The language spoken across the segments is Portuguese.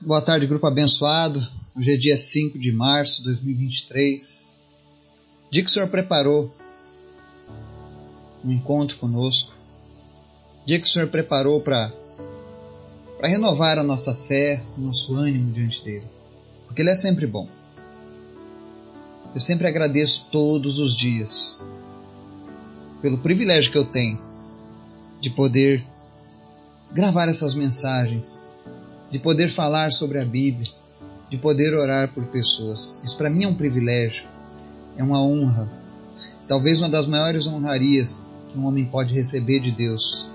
Boa tarde, grupo abençoado. Hoje é dia 5 de março de 2023. Dia que o Senhor preparou um encontro conosco. Dia que o Senhor preparou para renovar a nossa fé, o nosso ânimo diante dele. Porque ele é sempre bom. Eu sempre agradeço todos os dias pelo privilégio que eu tenho de poder gravar essas mensagens, de poder falar sobre a Bíblia, de poder orar por pessoas. Isso para mim é um privilégio, é uma honra, talvez uma das maiores honrarias que um homem pode receber de Deus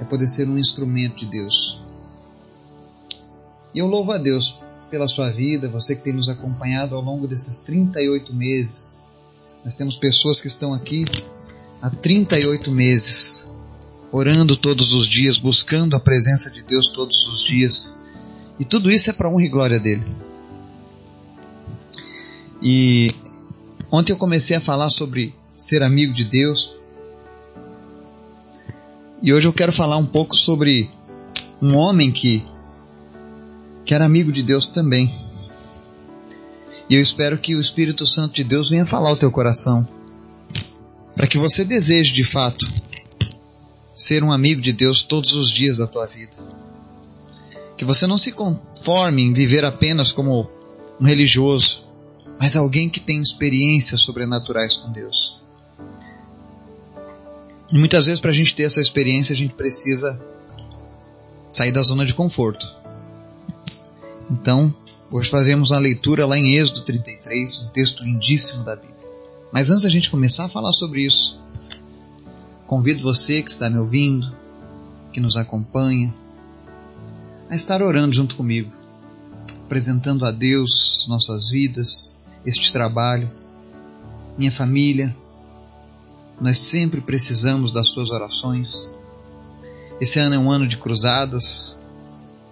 é poder ser um instrumento de Deus. E eu louvo a Deus pela sua vida, você que tem nos acompanhado ao longo desses 38 meses. Nós temos pessoas que estão aqui há 38 meses orando todos os dias, buscando a presença de Deus todos os dias. E tudo isso é para honra e glória dele. E ontem eu comecei a falar sobre ser amigo de Deus. E hoje eu quero falar um pouco sobre um homem que, que era amigo de Deus também. E eu espero que o Espírito Santo de Deus venha falar ao teu coração. Para que você deseje de fato ser um amigo de Deus todos os dias da tua vida. Que você não se conforme em viver apenas como um religioso, mas alguém que tem experiências sobrenaturais com Deus. E muitas vezes, para a gente ter essa experiência, a gente precisa sair da zona de conforto. Então, hoje fazemos uma leitura lá em Êxodo 33, um texto lindíssimo da Bíblia. Mas antes da gente começar a falar sobre isso, Convido você que está me ouvindo, que nos acompanha, a estar orando junto comigo, apresentando a Deus nossas vidas, este trabalho, minha família. Nós sempre precisamos das suas orações. Esse ano é um ano de cruzadas,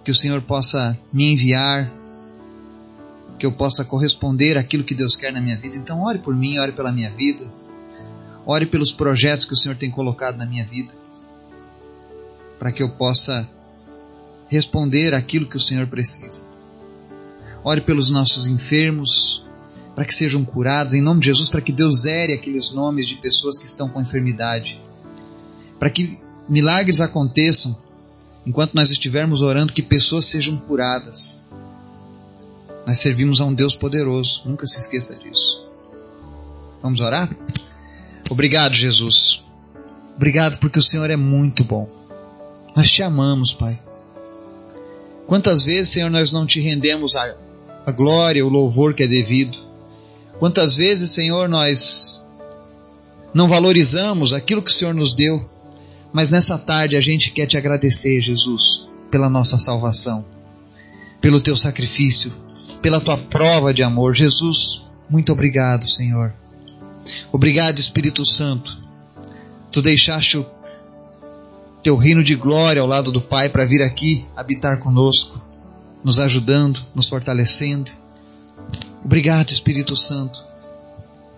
que o Senhor possa me enviar, que eu possa corresponder àquilo que Deus quer na minha vida. Então, ore por mim, ore pela minha vida Ore pelos projetos que o Senhor tem colocado na minha vida, para que eu possa responder aquilo que o Senhor precisa. Ore pelos nossos enfermos, para que sejam curados, em nome de Jesus, para que Deus zere aqueles nomes de pessoas que estão com enfermidade, para que milagres aconteçam enquanto nós estivermos orando, que pessoas sejam curadas. Nós servimos a um Deus poderoso, nunca se esqueça disso. Vamos orar? Obrigado, Jesus. Obrigado porque o Senhor é muito bom. Nós te amamos, Pai. Quantas vezes, Senhor, nós não te rendemos a, a glória, o louvor que é devido? Quantas vezes, Senhor, nós não valorizamos aquilo que o Senhor nos deu? Mas nessa tarde a gente quer te agradecer, Jesus, pela nossa salvação, pelo teu sacrifício, pela tua prova de amor. Jesus, muito obrigado, Senhor. Obrigado, Espírito Santo. Tu deixaste o teu reino de glória ao lado do Pai para vir aqui habitar conosco, nos ajudando, nos fortalecendo. Obrigado, Espírito Santo.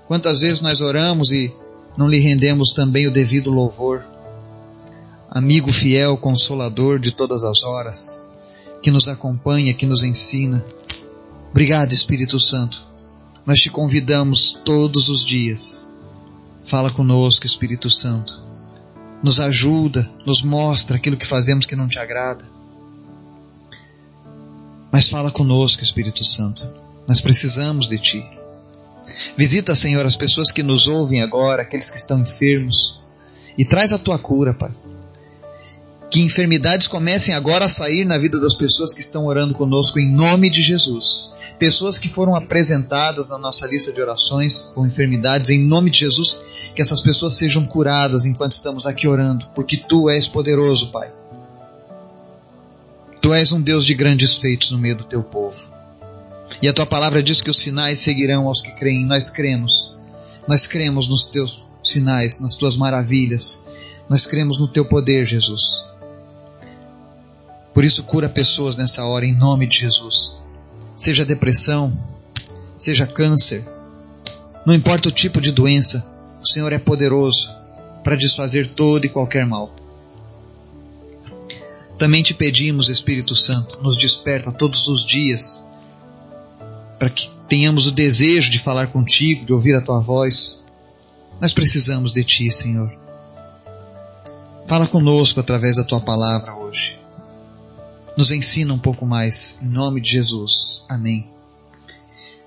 Quantas vezes nós oramos e não lhe rendemos também o devido louvor? Amigo fiel, consolador de todas as horas, que nos acompanha, que nos ensina. Obrigado, Espírito Santo nós te convidamos todos os dias. Fala conosco, Espírito Santo. Nos ajuda, nos mostra aquilo que fazemos que não te agrada. Mas fala conosco, Espírito Santo. Nós precisamos de ti. Visita, Senhor, as pessoas que nos ouvem agora, aqueles que estão enfermos, e traz a tua cura, Pai. Que enfermidades comecem agora a sair na vida das pessoas que estão orando conosco em nome de Jesus. Pessoas que foram apresentadas na nossa lista de orações com enfermidades, em nome de Jesus, que essas pessoas sejam curadas enquanto estamos aqui orando, porque tu és poderoso, Pai. Tu és um Deus de grandes feitos no meio do teu povo. E a tua palavra diz que os sinais seguirão aos que creem. Nós cremos. Nós cremos nos teus sinais, nas tuas maravilhas. Nós cremos no teu poder, Jesus. Por isso, cura pessoas nessa hora, em nome de Jesus. Seja depressão, seja câncer, não importa o tipo de doença, o Senhor é poderoso para desfazer todo e qualquer mal. Também te pedimos, Espírito Santo, nos desperta todos os dias, para que tenhamos o desejo de falar contigo, de ouvir a tua voz. Nós precisamos de ti, Senhor. Fala conosco através da tua palavra hoje. Nos ensina um pouco mais, em nome de Jesus. Amém.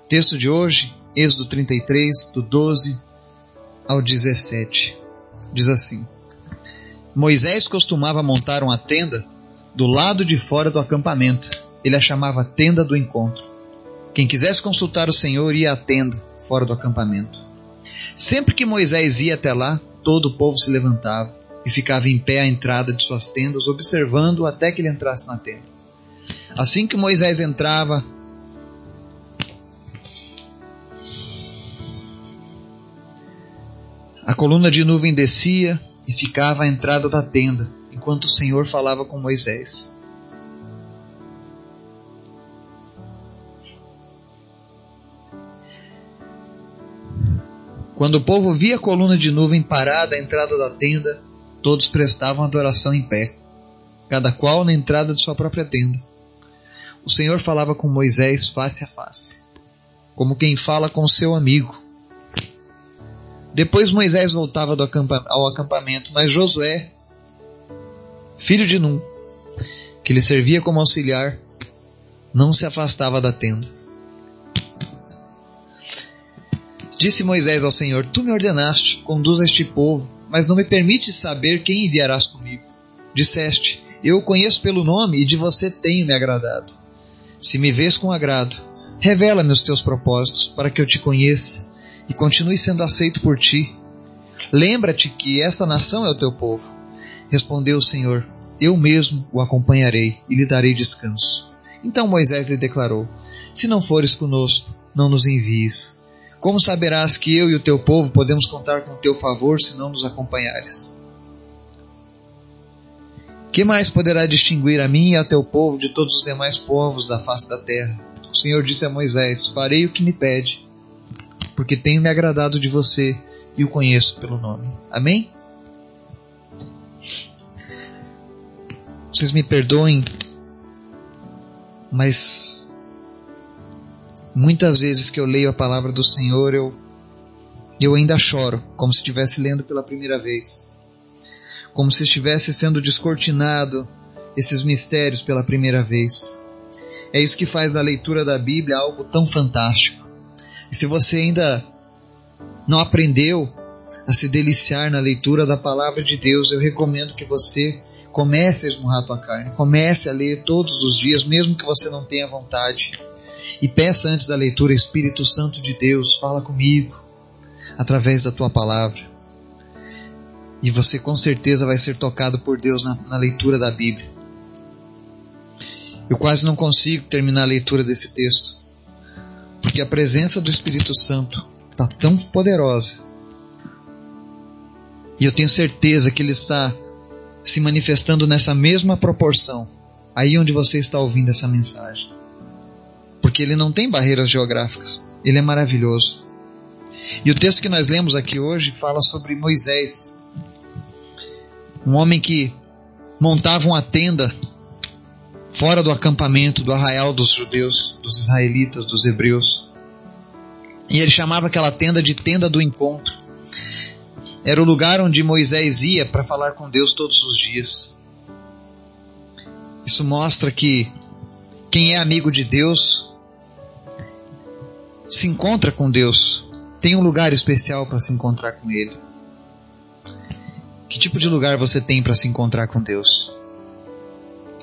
Texto de hoje, Êxodo 33, do 12 ao 17. Diz assim: Moisés costumava montar uma tenda do lado de fora do acampamento. Ele a chamava tenda do encontro. Quem quisesse consultar o Senhor ia à tenda, fora do acampamento. Sempre que Moisés ia até lá, todo o povo se levantava e ficava em pé à entrada de suas tendas, observando até que ele entrasse na tenda. Assim que Moisés entrava, a coluna de nuvem descia e ficava à entrada da tenda, enquanto o Senhor falava com Moisés. Quando o povo via a coluna de nuvem parada à entrada da tenda, todos prestavam adoração em pé, cada qual na entrada de sua própria tenda. O Senhor falava com Moisés face a face, como quem fala com seu amigo. Depois Moisés voltava ao acampamento, mas Josué, filho de Num, que lhe servia como auxiliar, não se afastava da tenda. Disse Moisés ao Senhor: Tu me ordenaste, conduza este povo, mas não me permites saber quem enviarás comigo. Disseste: Eu o conheço pelo nome e de você tenho me agradado. Se me vês com agrado, revela-me os teus propósitos, para que eu te conheça e continue sendo aceito por ti. Lembra-te que esta nação é o teu povo. Respondeu o Senhor: Eu mesmo o acompanharei e lhe darei descanso. Então Moisés lhe declarou: Se não fores conosco, não nos envies. Como saberás que eu e o teu povo podemos contar com o teu favor se não nos acompanhares? Que mais poderá distinguir a mim e a teu povo de todos os demais povos da face da terra? O Senhor disse a Moisés: Farei o que me pede, porque tenho me agradado de você e o conheço pelo nome. Amém? Vocês me perdoem, mas muitas vezes que eu leio a palavra do Senhor, eu, eu ainda choro, como se estivesse lendo pela primeira vez. Como se estivesse sendo descortinado esses mistérios pela primeira vez. É isso que faz da leitura da Bíblia algo tão fantástico. E se você ainda não aprendeu a se deliciar na leitura da palavra de Deus, eu recomendo que você comece a esmurrar a tua carne, comece a ler todos os dias, mesmo que você não tenha vontade. E peça antes da leitura, Espírito Santo de Deus, fala comigo através da tua palavra. E você com certeza vai ser tocado por Deus na, na leitura da Bíblia. Eu quase não consigo terminar a leitura desse texto porque a presença do Espírito Santo está tão poderosa. E eu tenho certeza que ele está se manifestando nessa mesma proporção, aí onde você está ouvindo essa mensagem. Porque ele não tem barreiras geográficas, ele é maravilhoso. E o texto que nós lemos aqui hoje fala sobre Moisés, um homem que montava uma tenda fora do acampamento, do arraial dos judeus, dos israelitas, dos hebreus. E ele chamava aquela tenda de tenda do encontro. Era o lugar onde Moisés ia para falar com Deus todos os dias. Isso mostra que quem é amigo de Deus se encontra com Deus, tem um lugar especial para se encontrar com Ele. Que tipo de lugar você tem para se encontrar com Deus?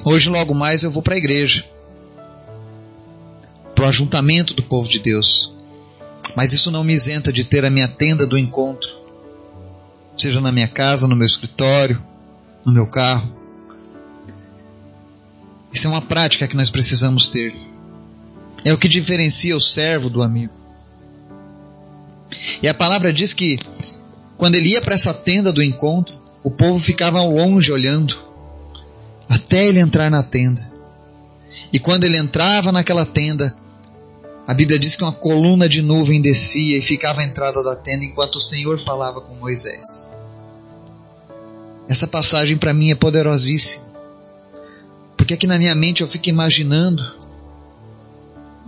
Hoje, logo mais, eu vou para a igreja para o ajuntamento do povo de Deus. Mas isso não me isenta de ter a minha tenda do encontro, seja na minha casa, no meu escritório, no meu carro. Isso é uma prática que nós precisamos ter. É o que diferencia o servo do amigo. E a palavra diz que quando ele ia para essa tenda do encontro, o povo ficava ao longe olhando até ele entrar na tenda. E quando ele entrava naquela tenda, a Bíblia diz que uma coluna de nuvem descia e ficava à entrada da tenda enquanto o Senhor falava com Moisés. Essa passagem para mim é poderosíssima, porque aqui na minha mente eu fico imaginando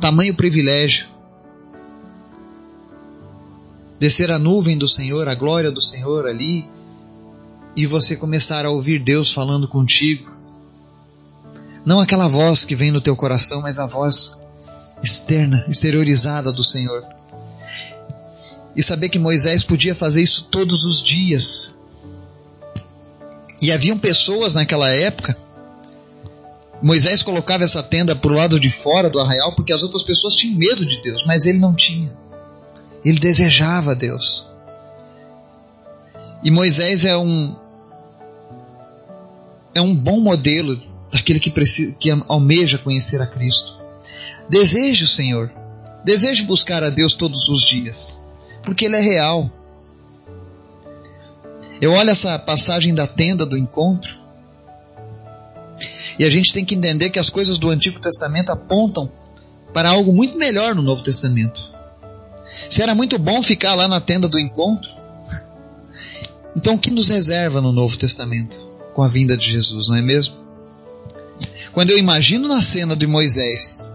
tamanho privilégio descer a nuvem do Senhor, a glória do Senhor ali, e você começar a ouvir Deus falando contigo. Não aquela voz que vem no teu coração, mas a voz externa, exteriorizada do Senhor. E saber que Moisés podia fazer isso todos os dias. E haviam pessoas naquela época. Moisés colocava essa tenda para o lado de fora do arraial porque as outras pessoas tinham medo de Deus, mas ele não tinha. Ele desejava Deus. E Moisés é um é um bom modelo daquele que precisa, que almeja conhecer a Cristo. Deseje o Senhor. Deseje buscar a Deus todos os dias, porque ele é real. Eu olho essa passagem da tenda do encontro e a gente tem que entender que as coisas do Antigo Testamento apontam para algo muito melhor no Novo Testamento. Se era muito bom ficar lá na tenda do encontro, então o que nos reserva no Novo Testamento com a vinda de Jesus, não é mesmo? Quando eu imagino na cena de Moisés,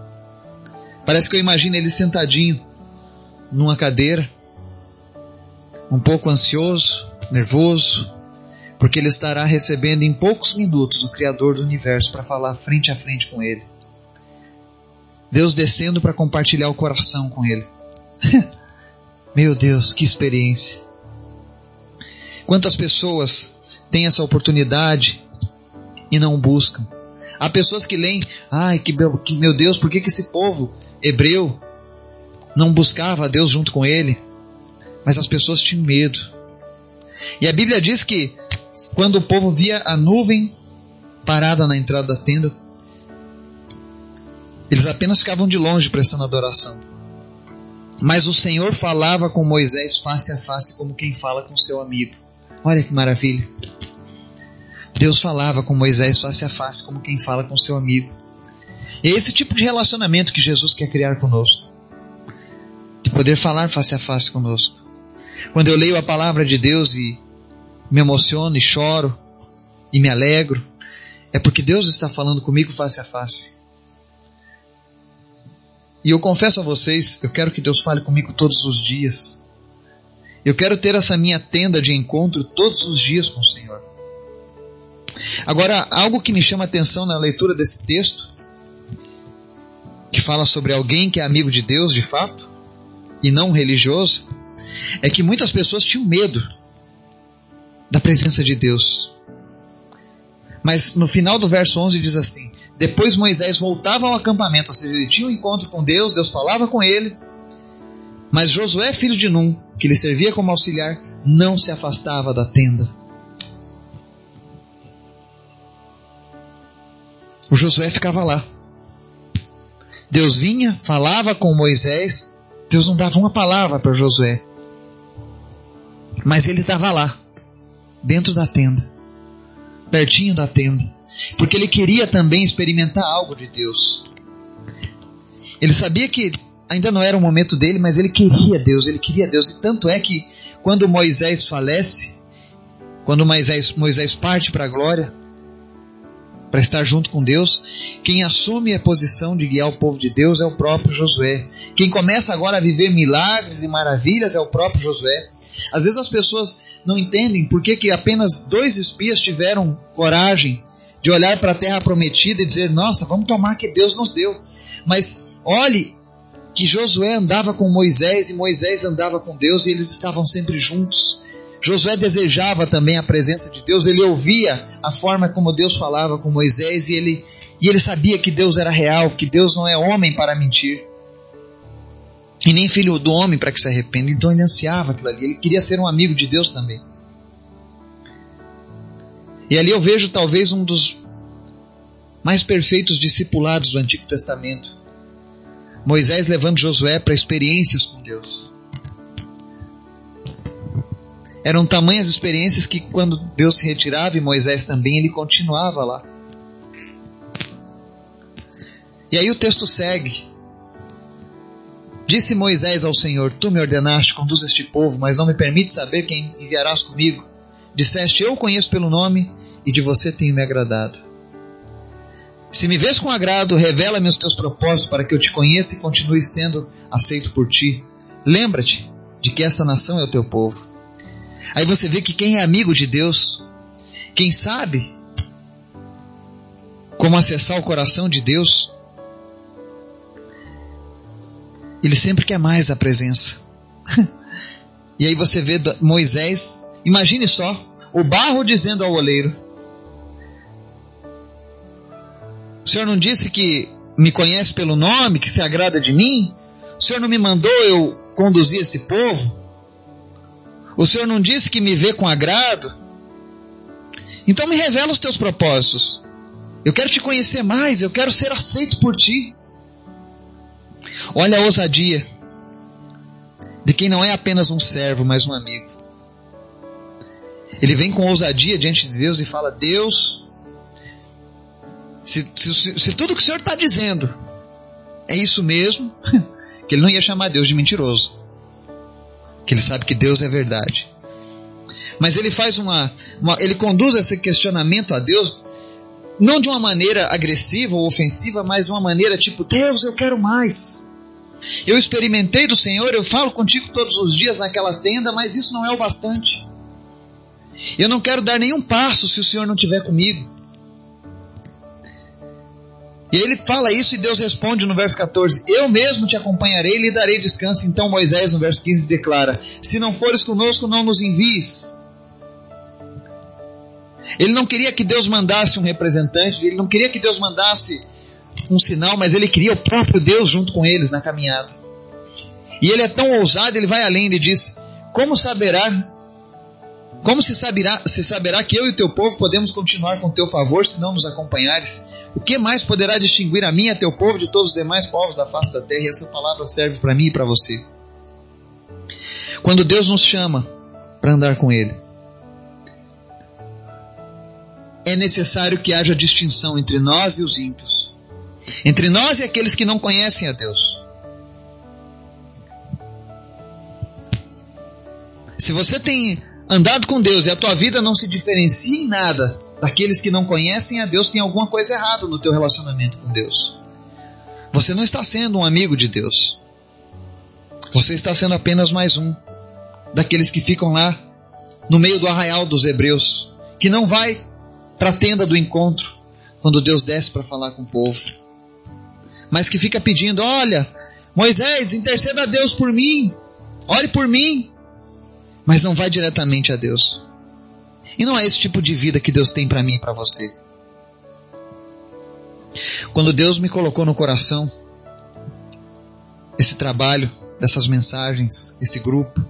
parece que eu imagino ele sentadinho numa cadeira, um pouco ansioso, nervoso, porque ele estará recebendo em poucos minutos o Criador do universo para falar frente a frente com ele. Deus descendo para compartilhar o coração com ele. Meu Deus, que experiência! Quantas pessoas têm essa oportunidade e não buscam? Há pessoas que leem, ai, que, que meu Deus, por que, que esse povo hebreu não buscava a Deus junto com ele? Mas as pessoas tinham medo. E a Bíblia diz que quando o povo via a nuvem parada na entrada da tenda, eles apenas ficavam de longe prestando adoração. Mas o Senhor falava com Moisés face a face, como quem fala com seu amigo. Olha que maravilha. Deus falava com Moisés face a face, como quem fala com seu amigo. É esse tipo de relacionamento que Jesus quer criar conosco. De poder falar face a face conosco. Quando eu leio a palavra de Deus e me emociono e choro e me alegro, é porque Deus está falando comigo face a face. E eu confesso a vocês, eu quero que Deus fale comigo todos os dias. Eu quero ter essa minha tenda de encontro todos os dias com o Senhor. Agora, algo que me chama a atenção na leitura desse texto, que fala sobre alguém que é amigo de Deus de fato, e não religioso, é que muitas pessoas tinham medo da presença de Deus. Mas no final do verso 11 diz assim: Depois Moisés voltava ao acampamento, ou seja, ele tinha um encontro com Deus, Deus falava com ele. Mas Josué, filho de Num, que lhe servia como auxiliar, não se afastava da tenda. O Josué ficava lá. Deus vinha, falava com Moisés, Deus não dava uma palavra para Josué. Mas ele estava lá, dentro da tenda pertinho da tenda, porque ele queria também experimentar algo de Deus. Ele sabia que ainda não era o momento dele, mas ele queria Deus, ele queria Deus. E tanto é que quando Moisés falece, quando Moisés, Moisés parte para a glória, para estar junto com Deus, quem assume a posição de guiar o povo de Deus é o próprio Josué. Quem começa agora a viver milagres e maravilhas é o próprio Josué. Às vezes as pessoas não entendem por que, que apenas dois espias tiveram coragem de olhar para a terra prometida e dizer: Nossa, vamos tomar que Deus nos deu. Mas olhe que Josué andava com Moisés e Moisés andava com Deus e eles estavam sempre juntos. Josué desejava também a presença de Deus, ele ouvia a forma como Deus falava com Moisés e ele, e ele sabia que Deus era real, que Deus não é homem para mentir e nem filho do homem para que se arrependa. Então ele ansiava aquilo ali, ele queria ser um amigo de Deus também. E ali eu vejo talvez um dos mais perfeitos discipulados do Antigo Testamento. Moisés levando Josué para experiências com Deus. Eram tamanhas experiências que quando Deus se retirava e Moisés também, ele continuava lá. E aí o texto segue. Disse Moisés ao Senhor: Tu me ordenaste, conduz este povo, mas não me permite saber quem enviarás comigo. Disseste: Eu o conheço pelo nome e de você tenho me agradado. Se me vês com agrado, revela-me os teus propósitos para que eu te conheça e continue sendo aceito por ti. Lembra-te de que essa nação é o teu povo. Aí você vê que quem é amigo de Deus, quem sabe como acessar o coração de Deus, ele sempre quer mais a presença. e aí você vê Moisés, imagine só, o barro dizendo ao oleiro: O Senhor não disse que me conhece pelo nome, que se agrada de mim? O Senhor não me mandou eu conduzir esse povo? O Senhor não disse que me vê com agrado? Então me revela os teus propósitos. Eu quero te conhecer mais, eu quero ser aceito por ti. Olha a ousadia de quem não é apenas um servo, mas um amigo. Ele vem com ousadia diante de Deus e fala: Deus, se, se, se tudo que o Senhor está dizendo é isso mesmo, que ele não ia chamar Deus de mentiroso. Que ele sabe que Deus é verdade. Mas ele faz uma, uma, ele conduz esse questionamento a Deus não de uma maneira agressiva ou ofensiva, mas de uma maneira tipo, Deus, eu quero mais. Eu experimentei do Senhor, eu falo contigo todos os dias naquela tenda, mas isso não é o bastante. Eu não quero dar nenhum passo se o Senhor não estiver comigo. E ele fala isso e Deus responde no verso 14: Eu mesmo te acompanharei e lhe darei descanso. Então Moisés, no verso 15, declara: Se não fores conosco, não nos envies. Ele não queria que Deus mandasse um representante, ele não queria que Deus mandasse um sinal, mas ele queria o próprio Deus junto com eles na caminhada. E ele é tão ousado, ele vai além e diz: Como saberá como se saberá, se saberá que eu e o teu povo podemos continuar com teu favor se não nos acompanhares? O que mais poderá distinguir a mim e a teu povo de todos os demais povos da face da terra? E essa palavra serve para mim e para você. Quando Deus nos chama para andar com Ele, é necessário que haja distinção entre nós e os ímpios, entre nós e aqueles que não conhecem a Deus. Se você tem andado com Deus e a tua vida não se diferencia em nada daqueles que não conhecem a Deus, tem alguma coisa errada no teu relacionamento com Deus. Você não está sendo um amigo de Deus. Você está sendo apenas mais um daqueles que ficam lá no meio do arraial dos hebreus, que não vai para a tenda do encontro quando Deus desce para falar com o povo, mas que fica pedindo: "Olha, Moisés, interceda a Deus por mim. Ore por mim mas não vai diretamente a Deus. E não é esse tipo de vida que Deus tem para mim e para você. Quando Deus me colocou no coração esse trabalho, dessas mensagens, esse grupo,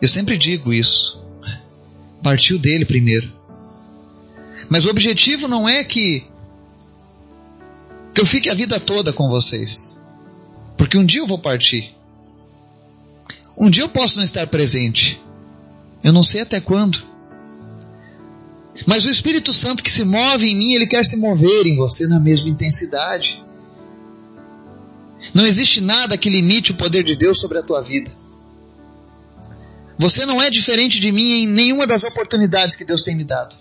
eu sempre digo isso. Partiu dele primeiro. Mas o objetivo não é que, que eu fique a vida toda com vocês. Porque um dia eu vou partir. Um dia eu posso não estar presente. Eu não sei até quando. Mas o Espírito Santo que se move em mim, ele quer se mover em você na mesma intensidade. Não existe nada que limite o poder de Deus sobre a tua vida. Você não é diferente de mim em nenhuma das oportunidades que Deus tem me dado.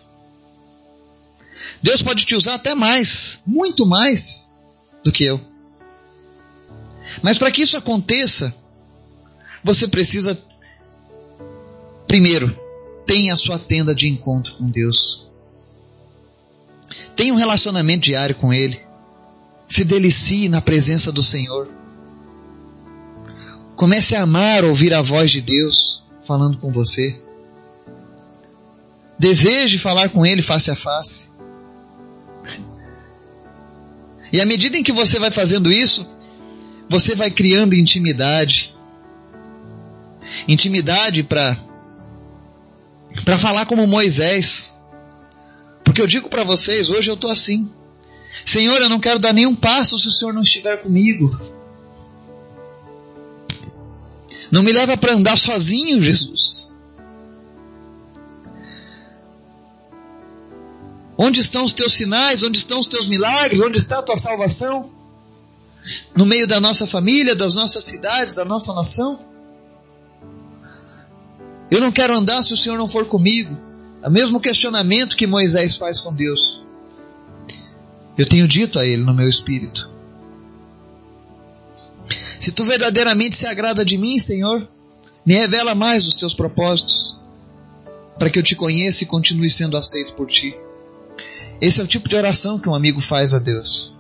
Deus pode te usar até mais, muito mais do que eu. Mas para que isso aconteça, você precisa, primeiro, tenha a sua tenda de encontro com Deus. Tenha um relacionamento diário com Ele. Se delicie na presença do Senhor. Comece a amar ouvir a voz de Deus falando com você. Deseje falar com Ele face a face. E à medida em que você vai fazendo isso, você vai criando intimidade, intimidade para para falar como Moisés. Porque eu digo para vocês, hoje eu estou assim. Senhor, eu não quero dar nenhum passo se o Senhor não estiver comigo. Não me leva para andar sozinho, Jesus. Onde estão os teus sinais? Onde estão os teus milagres? Onde está a tua salvação? No meio da nossa família, das nossas cidades, da nossa nação? Eu não quero andar se o Senhor não for comigo. É o mesmo questionamento que Moisés faz com Deus. Eu tenho dito a ele no meu espírito: Se tu verdadeiramente se agrada de mim, Senhor, me revela mais os teus propósitos, para que eu te conheça e continue sendo aceito por ti. Esse é o tipo de oração que um amigo faz a Deus.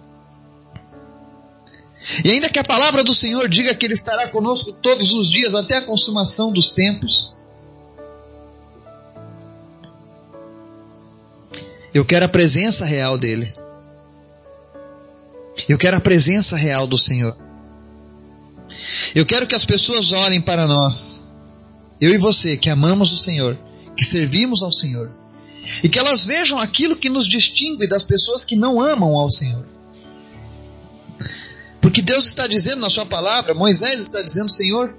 E ainda que a palavra do Senhor diga que Ele estará conosco todos os dias até a consumação dos tempos, eu quero a presença real dEle. Eu quero a presença real do Senhor. Eu quero que as pessoas olhem para nós, eu e você, que amamos o Senhor, que servimos ao Senhor, e que elas vejam aquilo que nos distingue das pessoas que não amam ao Senhor. Porque Deus está dizendo na Sua palavra, Moisés está dizendo, Senhor,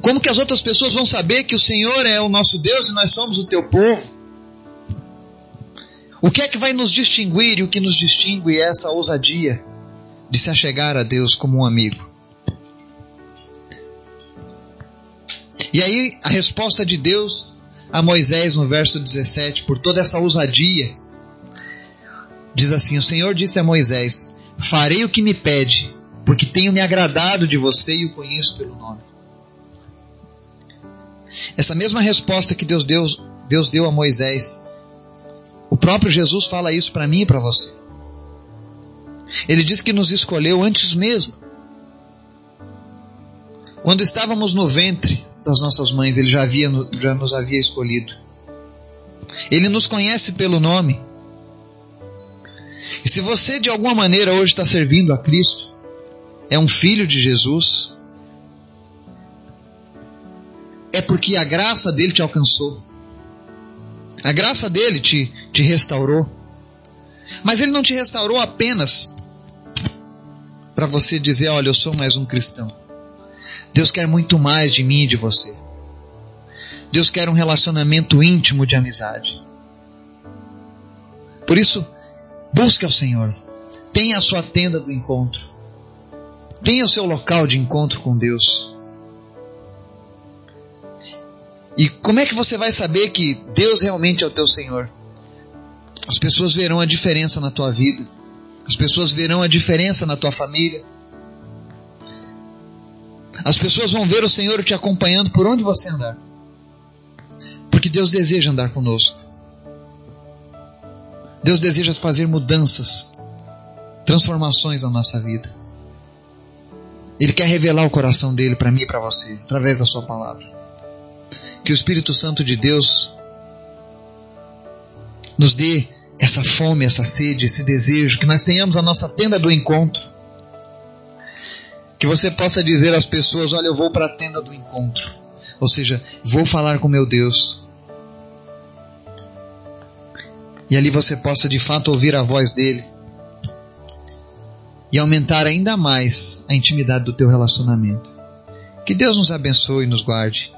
como que as outras pessoas vão saber que o Senhor é o nosso Deus e nós somos o teu povo? O que é que vai nos distinguir e o que nos distingue é essa ousadia de se achegar a Deus como um amigo. E aí a resposta de Deus a Moisés no verso 17, por toda essa ousadia, diz assim: O Senhor disse a Moisés: Farei o que me pede, porque tenho me agradado de você e o conheço pelo nome. Essa mesma resposta que Deus deu, Deus deu a Moisés, o próprio Jesus fala isso para mim e para você. Ele diz que nos escolheu antes mesmo. Quando estávamos no ventre das nossas mães, Ele já, havia, já nos havia escolhido. Ele nos conhece pelo nome. E se você de alguma maneira hoje está servindo a Cristo, é um filho de Jesus, é porque a graça dele te alcançou. A graça dele te, te restaurou. Mas ele não te restaurou apenas para você dizer: olha, eu sou mais um cristão. Deus quer muito mais de mim e de você. Deus quer um relacionamento íntimo de amizade. Por isso, busque ao Senhor. Tenha a sua tenda do encontro. Tenha o seu local de encontro com Deus. E como é que você vai saber que Deus realmente é o teu Senhor? As pessoas verão a diferença na tua vida. As pessoas verão a diferença na tua família. As pessoas vão ver o Senhor te acompanhando por onde você andar. Porque Deus deseja andar conosco. Deus deseja fazer mudanças, transformações na nossa vida. Ele quer revelar o coração dele para mim e para você, através da sua palavra. Que o Espírito Santo de Deus nos dê essa fome, essa sede, esse desejo, que nós tenhamos a nossa tenda do encontro. Que você possa dizer às pessoas: Olha, eu vou para a tenda do encontro. Ou seja, vou falar com meu Deus. E ali você possa de fato ouvir a voz dele e aumentar ainda mais a intimidade do teu relacionamento. Que Deus nos abençoe e nos guarde.